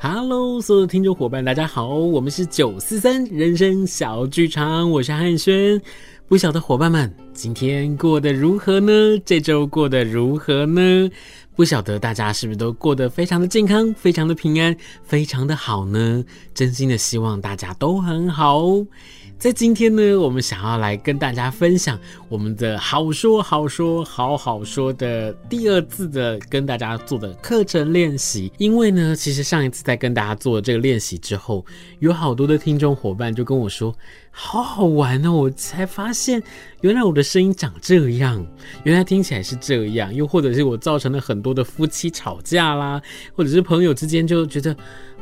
Hello，所有的听众伙伴，大家好，我们是九四三人生小剧场，我是汉轩。不晓得伙伴们今天过得如何呢？这周过得如何呢？不晓得大家是不是都过得非常的健康，非常的平安，非常的好呢？真心的希望大家都很好。在今天呢，我们想要来跟大家分享我们的好说好说好好说的第二次的跟大家做的课程练习。因为呢，其实上一次在跟大家做这个练习之后，有好多的听众伙伴就跟我说，好好玩哦！我才发现原来我的声音长这样，原来听起来是这样，又或者是我造成了很多的夫妻吵架啦，或者是朋友之间就觉得。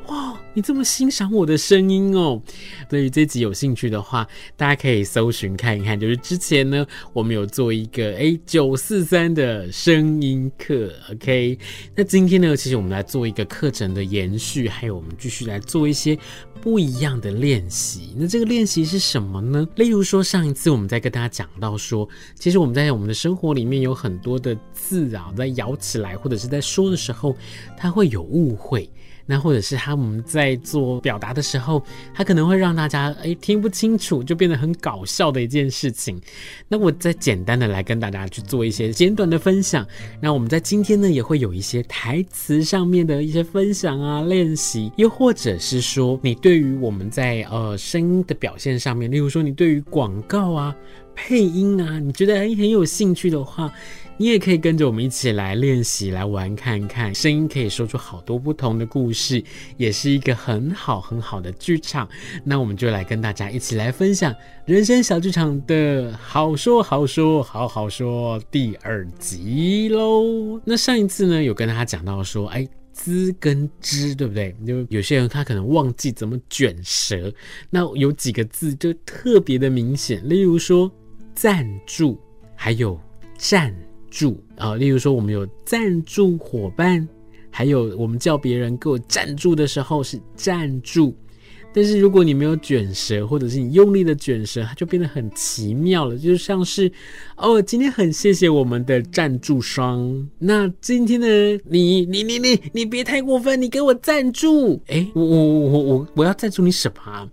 哇，你这么欣赏我的声音哦！对于这集有兴趣的话，大家可以搜寻看一看。就是之前呢，我们有做一个诶九四三的声音课，OK。那今天呢，其实我们来做一个课程的延续，还有我们继续来做一些不一样的练习。那这个练习是什么呢？例如说，上一次我们在跟大家讲到说，其实我们在我们的生活里面有很多的字啊，在咬起来或者是在说的时候，它会有误会。那或者是他们在做表达的时候，他可能会让大家诶听不清楚，就变得很搞笑的一件事情。那我再简单的来跟大家去做一些简短的分享。那我们在今天呢，也会有一些台词上面的一些分享啊、练习，又或者是说，你对于我们在呃声音的表现上面，例如说你对于广告啊、配音啊，你觉得诶很有兴趣的话。你也可以跟着我们一起来练习，来玩看看，声音可以说出好多不同的故事，也是一个很好很好的剧场。那我们就来跟大家一起来分享人生小剧场的好说好说好好说第二集喽。那上一次呢，有跟大家讲到说，哎，滋跟之，对不对？就有些人他可能忘记怎么卷舌，那有几个字就特别的明显，例如说赞助，还有站。助啊，例如说我们有赞助伙伴，还有我们叫别人给我赞助的时候是赞助，但是如果你没有卷舌，或者是你用力的卷舌，它就变得很奇妙了，就像是哦，今天很谢谢我们的赞助商，那今天呢，你你你你你别太过分，你给我赞助，哎，我我我我我我要赞助你什么啊？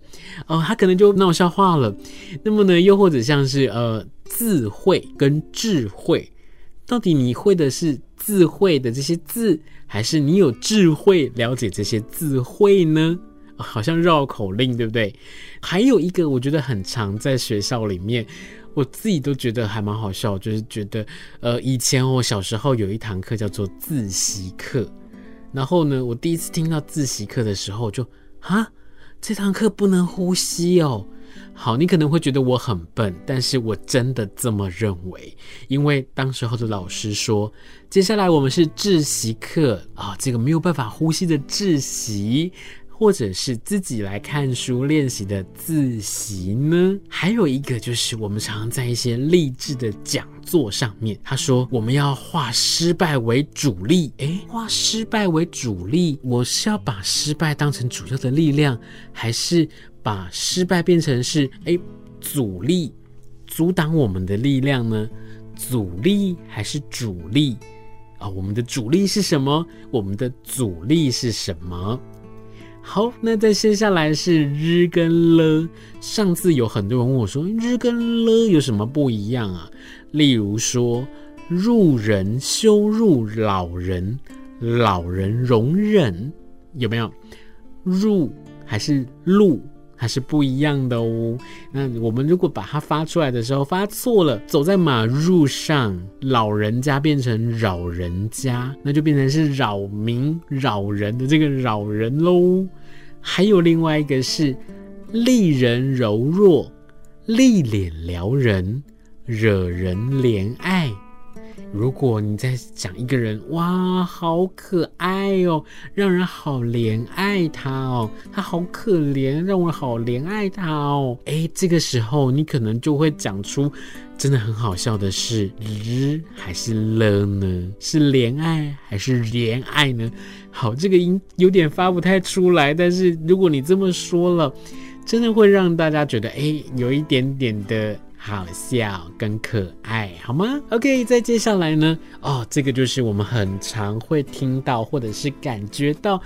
哦，他可能就闹笑话了。那么呢，又或者像是呃，智慧跟智慧。到底你会的是字汇的这些字，还是你有智慧了解这些字汇呢？好像绕口令，对不对？还有一个我觉得很常在学校里面，我自己都觉得还蛮好笑，就是觉得呃，以前我小时候有一堂课叫做自习课，然后呢，我第一次听到自习课的时候就，就啊，这堂课不能呼吸哦。好，你可能会觉得我很笨，但是我真的这么认为，因为当时候的老师说，接下来我们是自习课啊，这个没有办法呼吸的自习，或者是自己来看书练习的自习呢？还有一个就是我们常常在一些励志的讲座上面，他说我们要化失败为主力，诶，化失败为主力，我是要把失败当成主要的力量，还是？把失败变成是诶阻力，阻挡我们的力量呢？阻力还是主力啊？我们的主力是什么？我们的阻力是什么？好，那再接下来是日跟了。上次有很多人问我说，日跟了有什么不一样啊？例如说，入人羞辱老人，老人容忍，有没有？入还是路？它是不一样的哦。那我们如果把它发出来的时候发错了，走在马路上，老人家变成扰人家，那就变成是扰民扰人的这个扰人喽。还有另外一个是丽人柔弱，丽脸撩人，惹人怜爱。如果你在讲一个人，哇，好可爱哦，让人好怜爱他哦，他好可怜，让我好怜爱他哦。诶，这个时候你可能就会讲出真的很好笑的是，日还是了呢？是怜爱还是怜爱呢？好，这个音有点发不太出来，但是如果你这么说了，真的会让大家觉得，诶，有一点点的。好笑跟可爱，好吗？OK，再接下来呢？哦，这个就是我们很常会听到或者是感觉到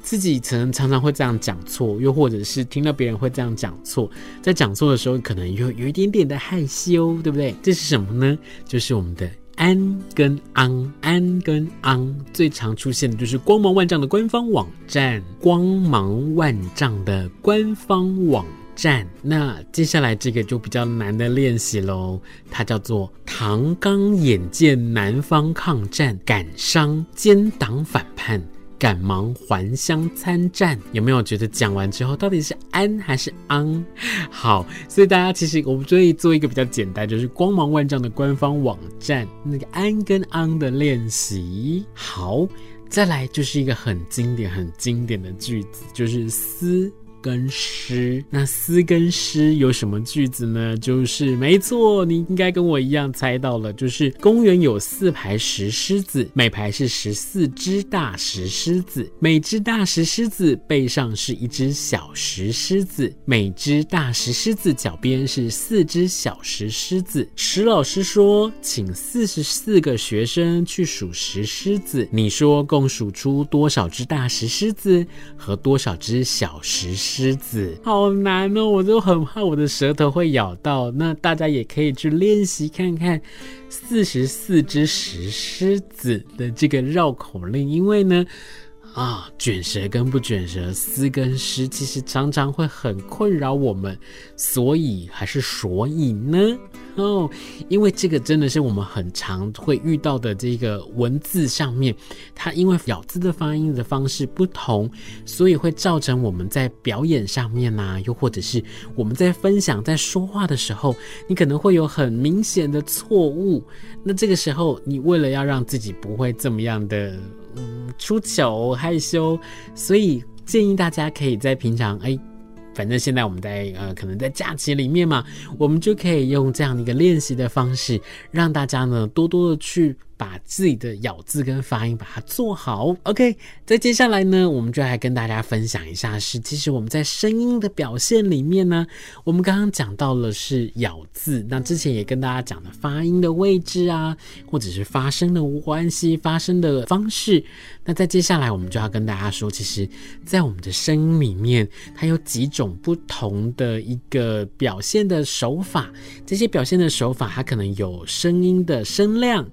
自己曾常常会这样讲错，又或者是听到别人会这样讲错，在讲错的时候可能有有一点点的害羞，对不对？这是什么呢？就是我们的。安跟昂，安跟昂最常出现的就是光芒万丈的官方网站，光芒万丈的官方网站。那接下来这个就比较难的练习喽，它叫做唐刚眼见南方抗战，感伤奸党反叛。赶忙还乡参战，有没有觉得讲完之后到底是安还是昂？好，所以大家其实我们可以做一个比较简单，就是光芒万丈的官方网站那个安跟昂的练习。好，再来就是一个很经典、很经典的句子，就是思。跟诗，那诗跟诗有什么句子呢？就是没错，你应该跟我一样猜到了，就是公园有四排石狮子，每排是十四只大石狮子，每只大石狮子背上是一只小石狮子，每只大石狮子脚边是四只小石狮子。石老师说，请四十四个学生去数石狮子，你说共数出多少只大石狮子和多少只小石狮？狮子好难哦，我都很怕我的舌头会咬到。那大家也可以去练习看看四十四只石狮子的这个绕口令，因为呢，啊，卷舌跟不卷舌，丝跟诗，其实常常会很困扰我们。所以还是所以呢？哦，因为这个真的是我们很常会遇到的这个文字上面，它因为咬字的发音的方式不同，所以会造成我们在表演上面啊，又或者是我们在分享、在说话的时候，你可能会有很明显的错误。那这个时候，你为了要让自己不会这么样的嗯出糗害羞，所以建议大家可以在平常哎。反正现在我们在呃，可能在假期里面嘛，我们就可以用这样的一个练习的方式，让大家呢多多的去。把自己的咬字跟发音把它做好，OK。再接下来呢，我们就来跟大家分享一下是，其实我们在声音的表现里面呢，我们刚刚讲到了是咬字，那之前也跟大家讲了发音的位置啊，或者是发声的关系、发声的方式。那在接下来，我们就要跟大家说，其实，在我们的声音里面，它有几种不同的一个表现的手法。这些表现的手法，它可能有声音的声量。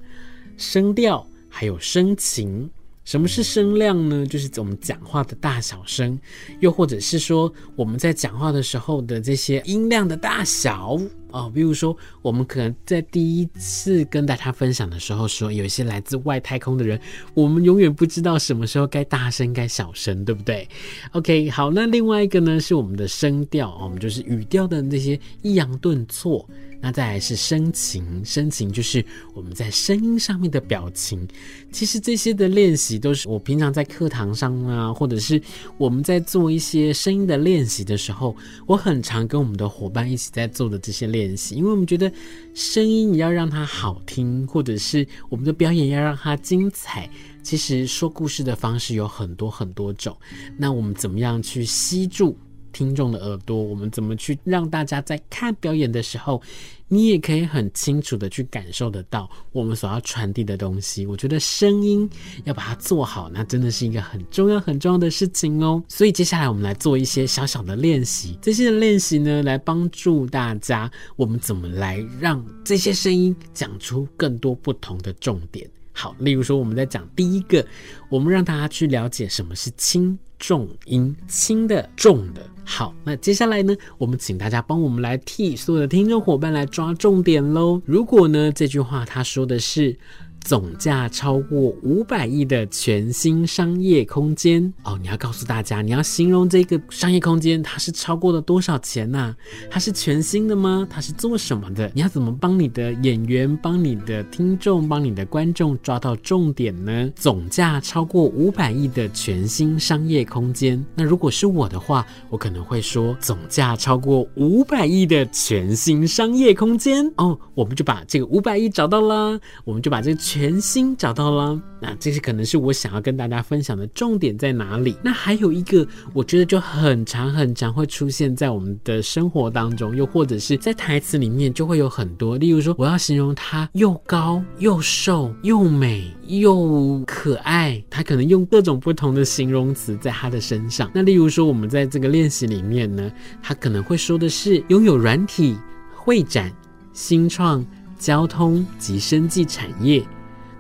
声调还有声情，什么是声量呢？就是我们讲话的大小声，又或者是说我们在讲话的时候的这些音量的大小。哦，比如说，我们可能在第一次跟大家分享的时候说，有一些来自外太空的人，我们永远不知道什么时候该大声该小声，对不对？OK，好，那另外一个呢是我们的声调，我们就是语调的那些抑扬顿挫。那再来是深情，深情就是我们在声音上面的表情。其实这些的练习都是我平常在课堂上啊，或者是我们在做一些声音的练习的时候，我很常跟我们的伙伴一起在做的这些练习。因为我们觉得声音也要让它好听，或者是我们的表演要让它精彩。其实说故事的方式有很多很多种，那我们怎么样去吸住听众的耳朵，我们怎么去让大家在看表演的时候，你也可以很清楚的去感受得到我们所要传递的东西。我觉得声音要把它做好，那真的是一个很重要很重要的事情哦。所以接下来我们来做一些小小的练习，这些练习呢，来帮助大家，我们怎么来让这些声音讲出更多不同的重点。好，例如说我们在讲第一个，我们让大家去了解什么是轻重音，轻的、重的。好，那接下来呢，我们请大家帮我们来替所有的听众伙伴来抓重点喽。如果呢，这句话他说的是。总价超过五百亿的全新商业空间哦，你要告诉大家，你要形容这个商业空间，它是超过了多少钱呐？它是全新的吗？它是做什么的？你要怎么帮你的演员、帮你的听众、帮你的观众抓到重点呢？总价超过五百亿的全新商业空间。那如果是我的话，我可能会说总价超过五百亿的全新商业空间。哦，我们就把这个五百亿找到了，我们就把这个。全新找到了。那这些可能是我想要跟大家分享的重点在哪里？那还有一个，我觉得就很常很常会出现在我们的生活当中，又或者是在台词里面就会有很多。例如说，我要形容他又高又瘦又美又可爱，他可能用各种不同的形容词在他的身上。那例如说，我们在这个练习里面呢，他可能会说的是拥有软体、会展、新创、交通及生技产业。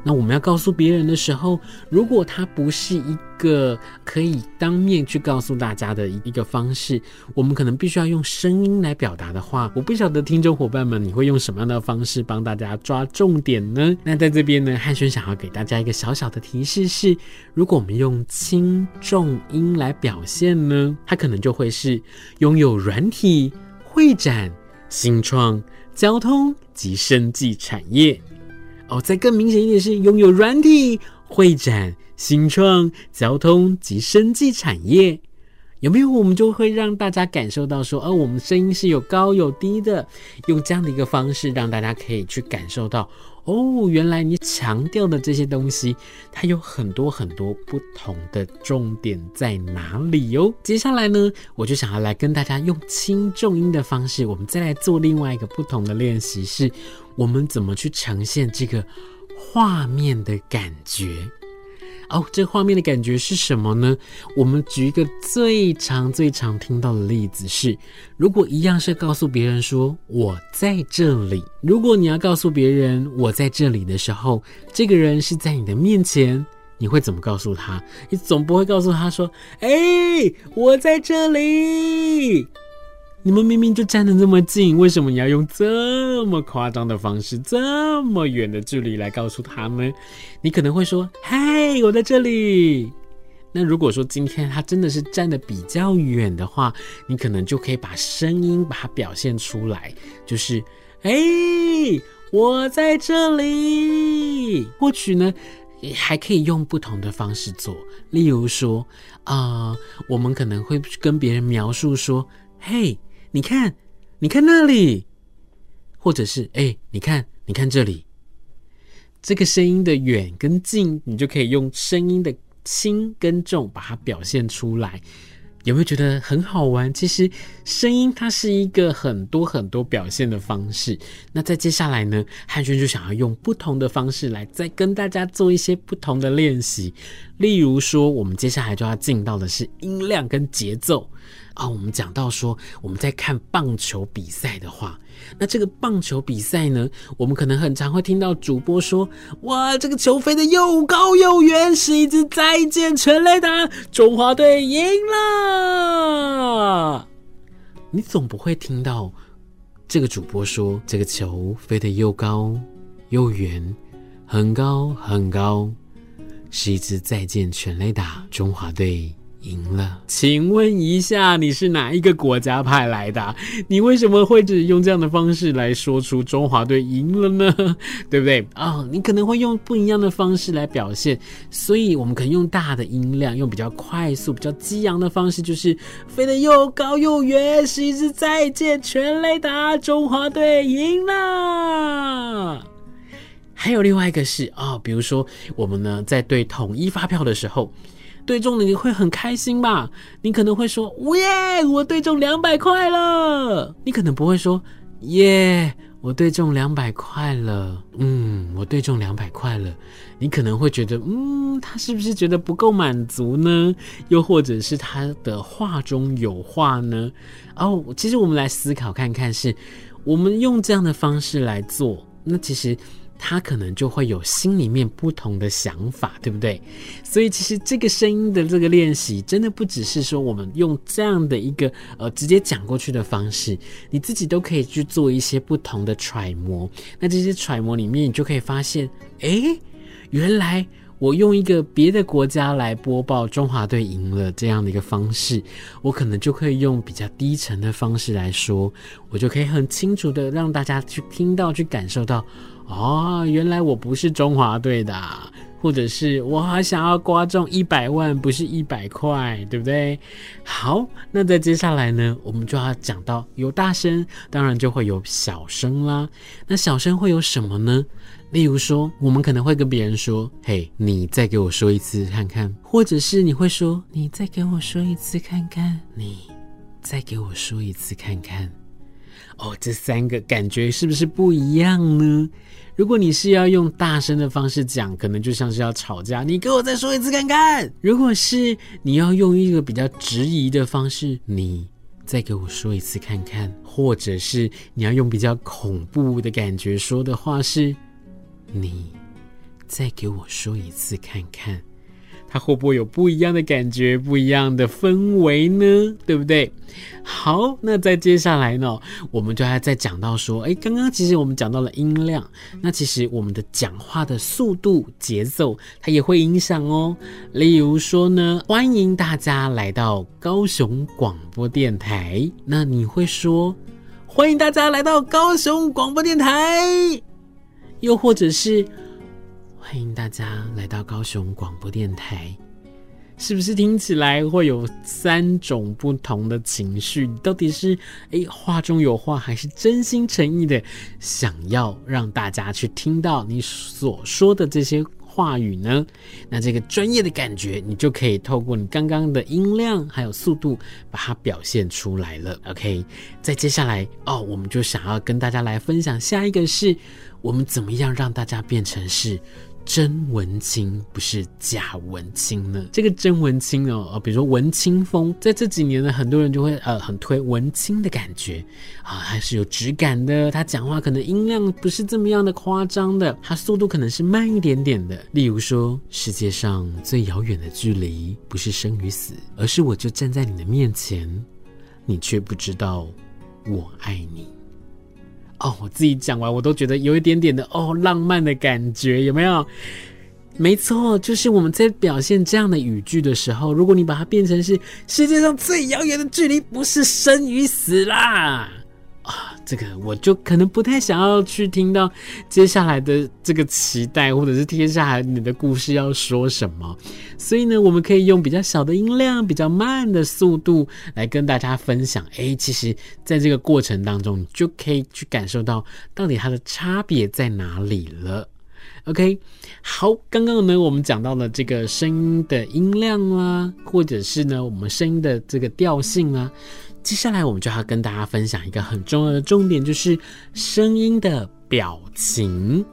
那我们要告诉别人的时候，如果它不是一个可以当面去告诉大家的一个方式，我们可能必须要用声音来表达的话，我不晓得听众伙伴们你会用什么样的方式帮大家抓重点呢？那在这边呢，汉轩想要给大家一个小小的提示是，如果我们用轻重音来表现呢，它可能就会是拥有软体、会展、新创、交通及生技产业。哦，再更明显一点是拥有软体、会展、新创、交通及生技产业，有没有？我们就会让大家感受到说，哦，我们声音是有高有低的，用这样的一个方式，让大家可以去感受到，哦，原来你强调的这些东西，它有很多很多不同的重点在哪里哟。接下来呢，我就想要来跟大家用轻重音的方式，我们再来做另外一个不同的练习是。我们怎么去呈现这个画面的感觉？哦，这画面的感觉是什么呢？我们举一个最常、最常听到的例子是：如果一样是告诉别人说“我在这里”，如果你要告诉别人“我在这里”的时候，这个人是在你的面前，你会怎么告诉他？你总不会告诉他说：“哎，我在这里。”你们明明就站得这么近，为什么你要用这么夸张的方式，这么远的距离来告诉他们？你可能会说：“嗨，我在这里。”那如果说今天他真的是站得比较远的话，你可能就可以把声音把它表现出来，就是：“哎，我在这里。”或许呢，还可以用不同的方式做，例如说，啊、我们可能会跟别人描述说：“嘿。”你看，你看那里，或者是哎，你看，你看这里，这个声音的远跟近，你就可以用声音的轻跟重把它表现出来。有没有觉得很好玩？其实声音它是一个很多很多表现的方式。那在接下来呢，汉轩就想要用不同的方式来再跟大家做一些不同的练习。例如说，我们接下来就要进到的是音量跟节奏。啊，我们讲到说，我们在看棒球比赛的话，那这个棒球比赛呢，我们可能很常会听到主播说：“哇，这个球飞得又高又远，是一支再见全垒打，中华队赢了。”你总不会听到这个主播说：“这个球飞得又高又远，很高很高，是一支再见全垒打，中华队。”赢了，请问一下，你是哪一个国家派来的？你为什么会只用这样的方式来说出中华队赢了呢？对不对？啊、你可能会用不一样的方式来表现，所以我们可以用大的音量，用比较快速、比较激昂的方式，就是飞得又高又远，是一支再见全雷达，中华队赢了。还有另外一个是啊、哦，比如说我们呢在对统一发票的时候。对中了你会很开心吧？你可能会说：“耶，我对中两百块了。”你可能不会说：“耶，我对中两百块了。”嗯，我对中两百块了。你可能会觉得：“嗯，他是不是觉得不够满足呢？又或者是他的话中有话呢？”哦，其实我们来思考看看，是我们用这样的方式来做，那其实。他可能就会有心里面不同的想法，对不对？所以其实这个声音的这个练习，真的不只是说我们用这样的一个呃直接讲过去的方式，你自己都可以去做一些不同的揣摩。那这些揣摩里面，你就可以发现，诶，原来我用一个别的国家来播报中华队赢了这样的一个方式，我可能就可以用比较低沉的方式来说，我就可以很清楚的让大家去听到、去感受到。哦，原来我不是中华队的，或者是我还想要刮中一百万，不是一百块，对不对？好，那在接下来呢，我们就要讲到有大声，当然就会有小声啦。那小声会有什么呢？例如说，我们可能会跟别人说：“嘿，你再给我说一次看看。”或者是你会说：“你再给我说一次看看。”你再给我说一次看看。哦，这三个感觉是不是不一样呢？如果你是要用大声的方式讲，可能就像是要吵架。你给我再说一次看看。如果是你要用一个比较质疑的方式，你再给我说一次看看。或者是你要用比较恐怖的感觉说的话是。你再给我说一次看看，它会不会有不一样的感觉、不一样的氛围呢？对不对？好，那再接下来呢，我们就还在讲到说，哎，刚刚其实我们讲到了音量，那其实我们的讲话的速度、节奏，它也会影响哦。例如说呢，欢迎大家来到高雄广播电台，那你会说，欢迎大家来到高雄广播电台。又或者是欢迎大家来到高雄广播电台，是不是听起来会有三种不同的情绪？到底是诶话中有话，还是真心诚意的想要让大家去听到你所说的这些话语呢？那这个专业的感觉，你就可以透过你刚刚的音量还有速度把它表现出来了。OK，在接下来哦，我们就想要跟大家来分享下一个是。我们怎么样让大家变成是真文青，不是假文青呢？这个真文青哦，比如说文青风，在这几年呢，很多人就会呃很推文青的感觉啊，还是有质感的。他讲话可能音量不是这么样的夸张的，他速度可能是慢一点点的。例如说，世界上最遥远的距离不是生与死，而是我就站在你的面前，你却不知道我爱你。哦，我自己讲完，我都觉得有一点点的哦浪漫的感觉，有没有？没错，就是我们在表现这样的语句的时候，如果你把它变成是世界上最遥远的距离，不是生与死啦。啊，这个我就可能不太想要去听到接下来的这个期待，或者是接下来你的故事要说什么。所以呢，我们可以用比较小的音量、比较慢的速度来跟大家分享。诶，其实在这个过程当中，你就可以去感受到到底它的差别在哪里了。OK，好，刚刚呢，我们讲到了这个声音的音量啊，或者是呢，我们声音的这个调性啊。接下来我们就要跟大家分享一个很重要的重点，就是声音的表情。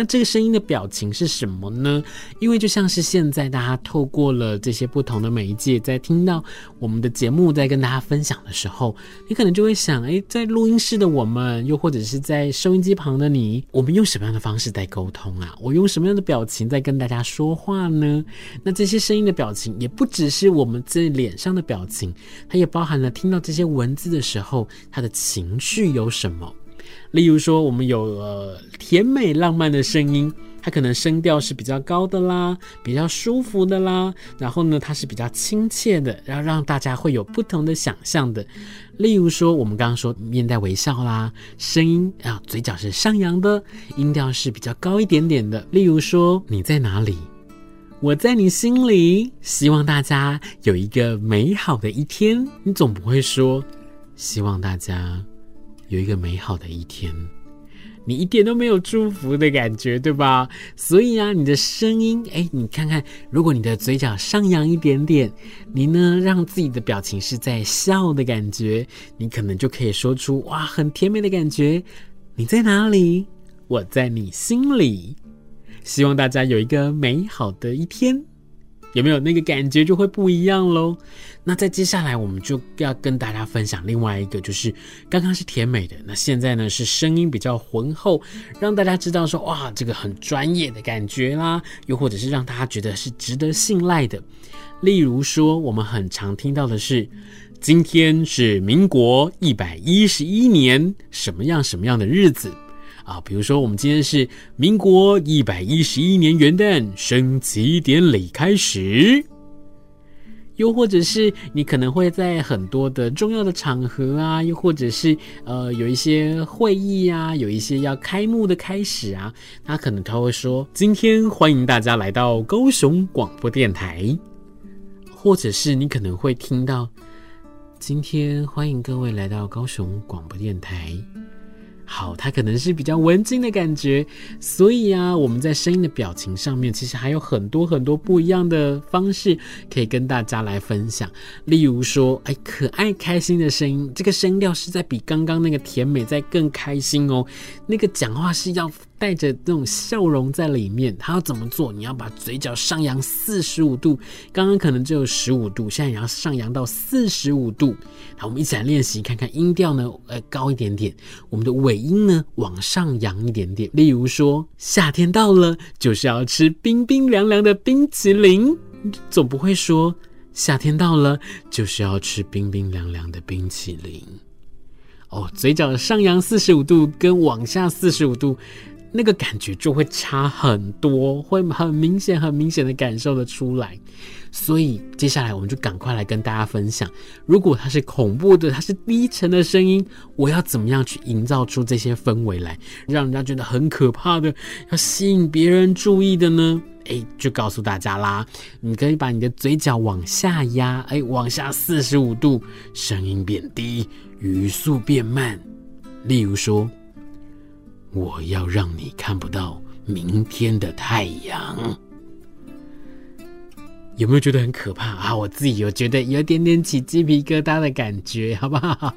那这个声音的表情是什么呢？因为就像是现在大家透过了这些不同的媒介，在听到我们的节目在跟大家分享的时候，你可能就会想：诶，在录音室的我们，又或者是在收音机旁的你，我们用什么样的方式在沟通啊？我用什么样的表情在跟大家说话呢？那这些声音的表情也不只是我们这脸上的表情，它也包含了听到这些文字的时候，它的情绪有什么。例如说，我们有呃甜美浪漫的声音，它可能声调是比较高的啦，比较舒服的啦。然后呢，它是比较亲切的，然后让大家会有不同的想象的。例如说，我们刚刚说面带微笑啦，声音啊，嘴角是上扬的，音调是比较高一点点的。例如说，你在哪里？我在你心里。希望大家有一个美好的一天。你总不会说希望大家。有一个美好的一天，你一点都没有祝福的感觉，对吧？所以啊，你的声音，哎，你看看，如果你的嘴角上扬一点点，你呢，让自己的表情是在笑的感觉，你可能就可以说出哇，很甜美的感觉。你在哪里？我在你心里。希望大家有一个美好的一天。有没有那个感觉就会不一样喽？那在接下来我们就要跟大家分享另外一个，就是刚刚是甜美的，那现在呢是声音比较浑厚，让大家知道说哇，这个很专业的感觉啦，又或者是让大家觉得是值得信赖的。例如说，我们很常听到的是，今天是民国一百一十一年什么样什么样的日子。啊，比如说，我们今天是民国一百一十一年元旦升旗典礼开始，又或者是你可能会在很多的重要的场合啊，又或者是呃有一些会议啊，有一些要开幕的开始啊，他可能他会说：“今天欢迎大家来到高雄广播电台。”或者是你可能会听到：“今天欢迎各位来到高雄广播电台。”好，它可能是比较文静的感觉，所以啊，我们在声音的表情上面，其实还有很多很多不一样的方式可以跟大家来分享。例如说，哎，可爱开心的声音，这个声调是在比刚刚那个甜美在更开心哦。那个讲话是要带着那种笑容在里面，他要怎么做？你要把嘴角上扬四十五度，刚刚可能只有十五度，现在也要上扬到四十五度。好，我们一起来练习看看音调呢，呃，高一点点，我们的尾音呢往上扬一点点。例如说，夏天到了，就是要吃冰冰凉凉的冰淇淋，总不会说夏天到了就是要吃冰冰凉凉的冰淇淋。哦，嘴角上扬四十五度跟往下四十五度。那个感觉就会差很多，会很明显、很明显的感受得出来。所以接下来我们就赶快来跟大家分享，如果它是恐怖的，它是低沉的声音，我要怎么样去营造出这些氛围来，让人家觉得很可怕的，要吸引别人注意的呢？哎，就告诉大家啦，你可以把你的嘴角往下压，哎，往下四十五度，声音变低，语速变慢。例如说。我要让你看不到明天的太阳。有没有觉得很可怕啊？我自己有觉得有点点起鸡皮疙瘩的感觉，好不好？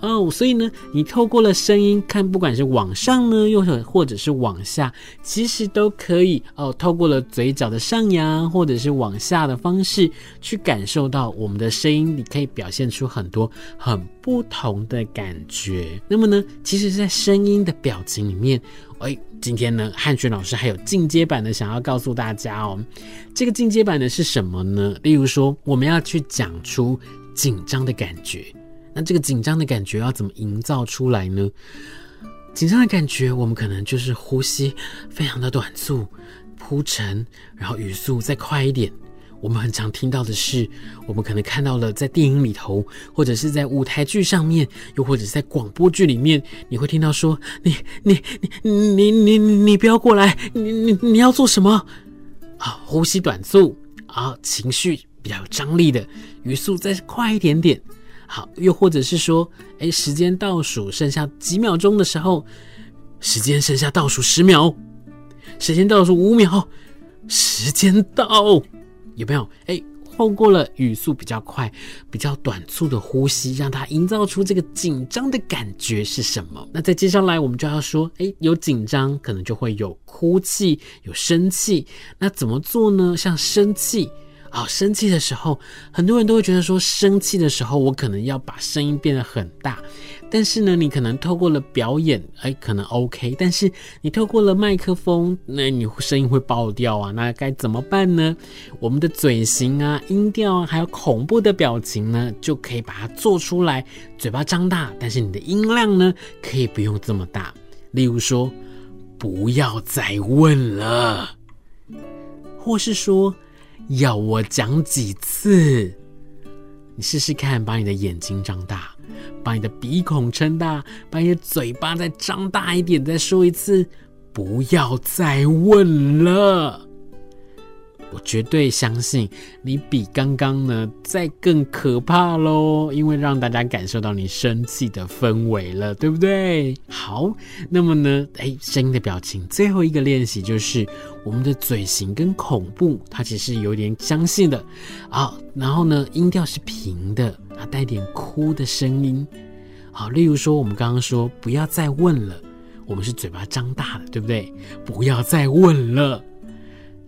哦，所以呢，你透过了声音看，不管是往上呢，又或者是往下，其实都可以哦。透过了嘴角的上扬或者是往下的方式，去感受到我们的声音，你可以表现出很多很不同的感觉。那么呢，其实是，在声音的表情里面。哎，今天呢，汉轩老师还有进阶版的想要告诉大家哦。这个进阶版的是什么呢？例如说，我们要去讲出紧张的感觉。那这个紧张的感觉要怎么营造出来呢？紧张的感觉，我们可能就是呼吸非常的短促、铺陈，然后语速再快一点。我们很常听到的是，我们可能看到了在电影里头，或者是在舞台剧上面，又或者是在广播剧里面，你会听到说：“你、你、你、你、你、你不要过来！你、你、你要做什么？”啊，呼吸短促啊，情绪比较有张力的，语速再快一点点。好，又或者是说，哎，时间倒数剩下几秒钟的时候，时间剩下倒数十秒，时间倒数五秒，时间到。有没有？哎，透过了语速比较快、比较短促的呼吸，让它营造出这个紧张的感觉是什么？那在接下来我们就要说，哎，有紧张，可能就会有哭泣、有生气。那怎么做呢？像生气。啊、哦，生气的时候，很多人都会觉得说，生气的时候我可能要把声音变得很大。但是呢，你可能透过了表演，哎，可能 OK。但是你透过了麦克风，那你声音会爆掉啊，那该怎么办呢？我们的嘴型啊、音调啊，还有恐怖的表情呢，就可以把它做出来。嘴巴张大，但是你的音量呢，可以不用这么大。例如说，不要再问了，或是说。要我讲几次？你试试看，把你的眼睛张大，把你的鼻孔撑大，把你的嘴巴再张大一点，再说一次，不要再问了。我绝对相信你比刚刚呢再更可怕喽，因为让大家感受到你生气的氛围了，对不对？好，那么呢，哎，声音的表情，最后一个练习就是我们的嘴型跟恐怖，它其实有点相似的啊。然后呢，音调是平的，啊带点哭的声音。好，例如说我们刚刚说不要再问了，我们是嘴巴张大的，对不对？不要再问了。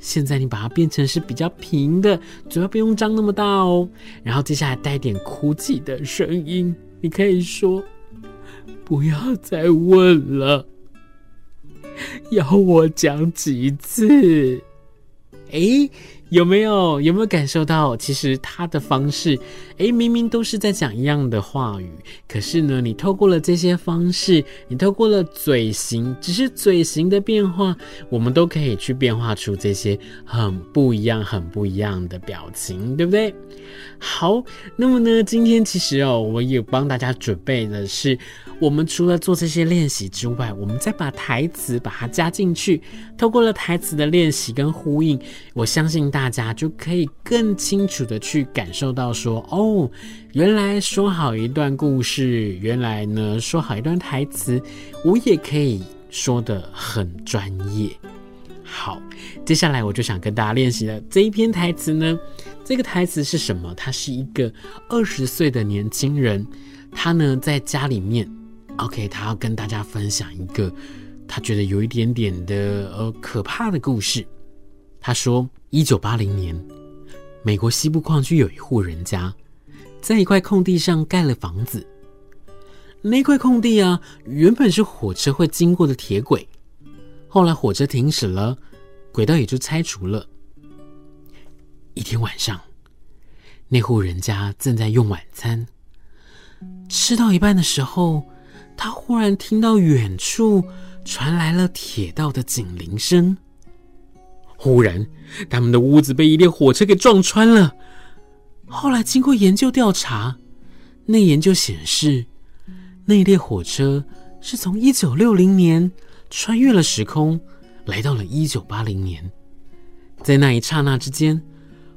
现在你把它变成是比较平的，嘴巴不用张那么大哦。然后接下来带点哭泣的声音，你可以说：“不要再问了，要我讲几次？”诶。有没有有没有感受到，其实他的方式，诶，明明都是在讲一样的话语，可是呢，你透过了这些方式，你透过了嘴型，只是嘴型的变化，我们都可以去变化出这些很不一样、很不一样的表情，对不对？好，那么呢，今天其实哦，我也帮大家准备的是，我们除了做这些练习之外，我们再把台词把它加进去，透过了台词的练习跟呼应，我相信大。大家就可以更清楚的去感受到说，哦，原来说好一段故事，原来呢说好一段台词，我也可以说的很专业。好，接下来我就想跟大家练习的这一篇台词呢，这个台词是什么？他是一个二十岁的年轻人，他呢在家里面，OK，他要跟大家分享一个他觉得有一点点的呃可怕的故事。他说，一九八零年，美国西部矿区有一户人家，在一块空地上盖了房子。那块空地啊，原本是火车会经过的铁轨。后来火车停驶了，轨道也就拆除了。一天晚上，那户人家正在用晚餐，吃到一半的时候，他忽然听到远处传来了铁道的警铃声。忽然，他们的屋子被一列火车给撞穿了。后来经过研究调查，那研究显示，那列火车是从一九六零年。穿越了时空，来到了一九八零年，在那一刹那之间，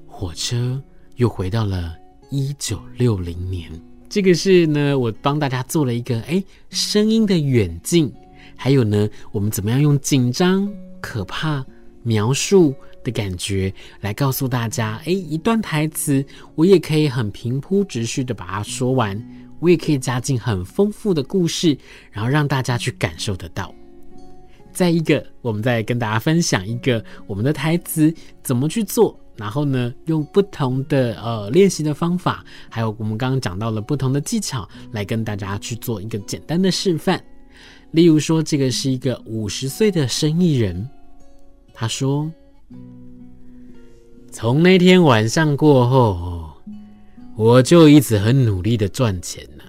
火车又回到了一九六零年。这个是呢，我帮大家做了一个哎声音的远近，还有呢，我们怎么样用紧张、可怕、描述的感觉来告诉大家，哎，一段台词，我也可以很平铺直叙的把它说完，我也可以加进很丰富的故事，然后让大家去感受得到。再一个，我们再跟大家分享一个我们的台词怎么去做，然后呢，用不同的呃练习的方法，还有我们刚刚讲到了不同的技巧，来跟大家去做一个简单的示范。例如说，这个是一个五十岁的生意人，他说：“从那天晚上过后，我就一直很努力的赚钱了，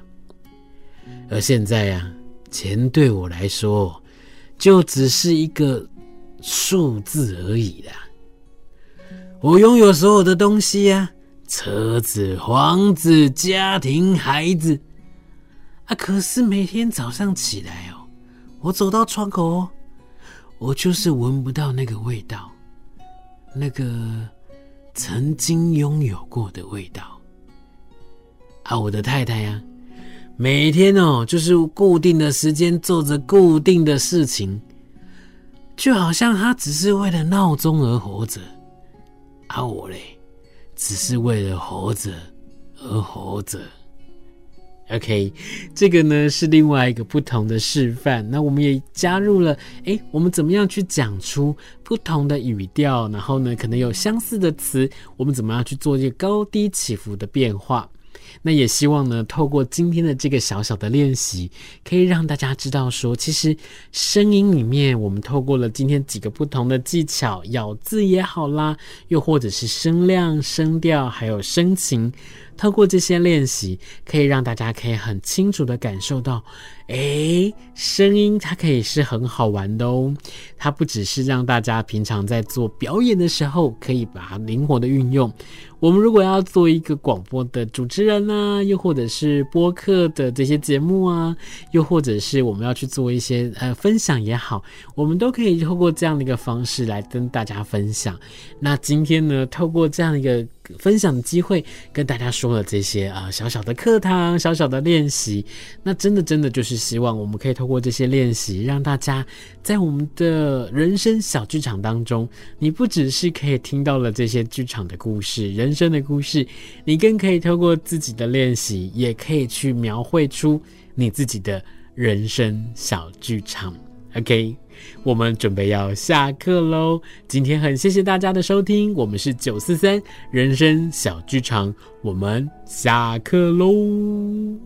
而现在呀，钱对我来说。”就只是一个数字而已啦。我拥有所有的东西呀，车子、房子、家庭、孩子啊，可是每天早上起来哦，我走到窗口哦，我就是闻不到那个味道，那个曾经拥有过的味道。啊，我的太太呀。每天哦，就是固定的时间做着固定的事情，就好像他只是为了闹钟而活着，而、啊、我嘞，只是为了活着而活着。OK，这个呢是另外一个不同的示范。那我们也加入了，诶，我们怎么样去讲出不同的语调？然后呢，可能有相似的词，我们怎么样去做一个高低起伏的变化？那也希望呢，透过今天的这个小小的练习，可以让大家知道说，其实声音里面，我们透过了今天几个不同的技巧，咬字也好啦，又或者是声量、声调，还有声情。透过这些练习，可以让大家可以很清楚的感受到，诶，声音它可以是很好玩的哦。它不只是让大家平常在做表演的时候可以把它灵活的运用。我们如果要做一个广播的主持人啊，又或者是播客的这些节目啊，又或者是我们要去做一些呃分享也好，我们都可以透过这样的一个方式来跟大家分享。那今天呢，透过这样一个。分享的机会，跟大家说了这些啊、小小的课堂、小小的练习，那真的真的就是希望我们可以透过这些练习，让大家在我们的人生小剧场当中，你不只是可以听到了这些剧场的故事、人生的故事，你更可以透过自己的练习，也可以去描绘出你自己的人生小剧场。OK。我们准备要下课喽，今天很谢谢大家的收听，我们是九四三人生小剧场，我们下课喽。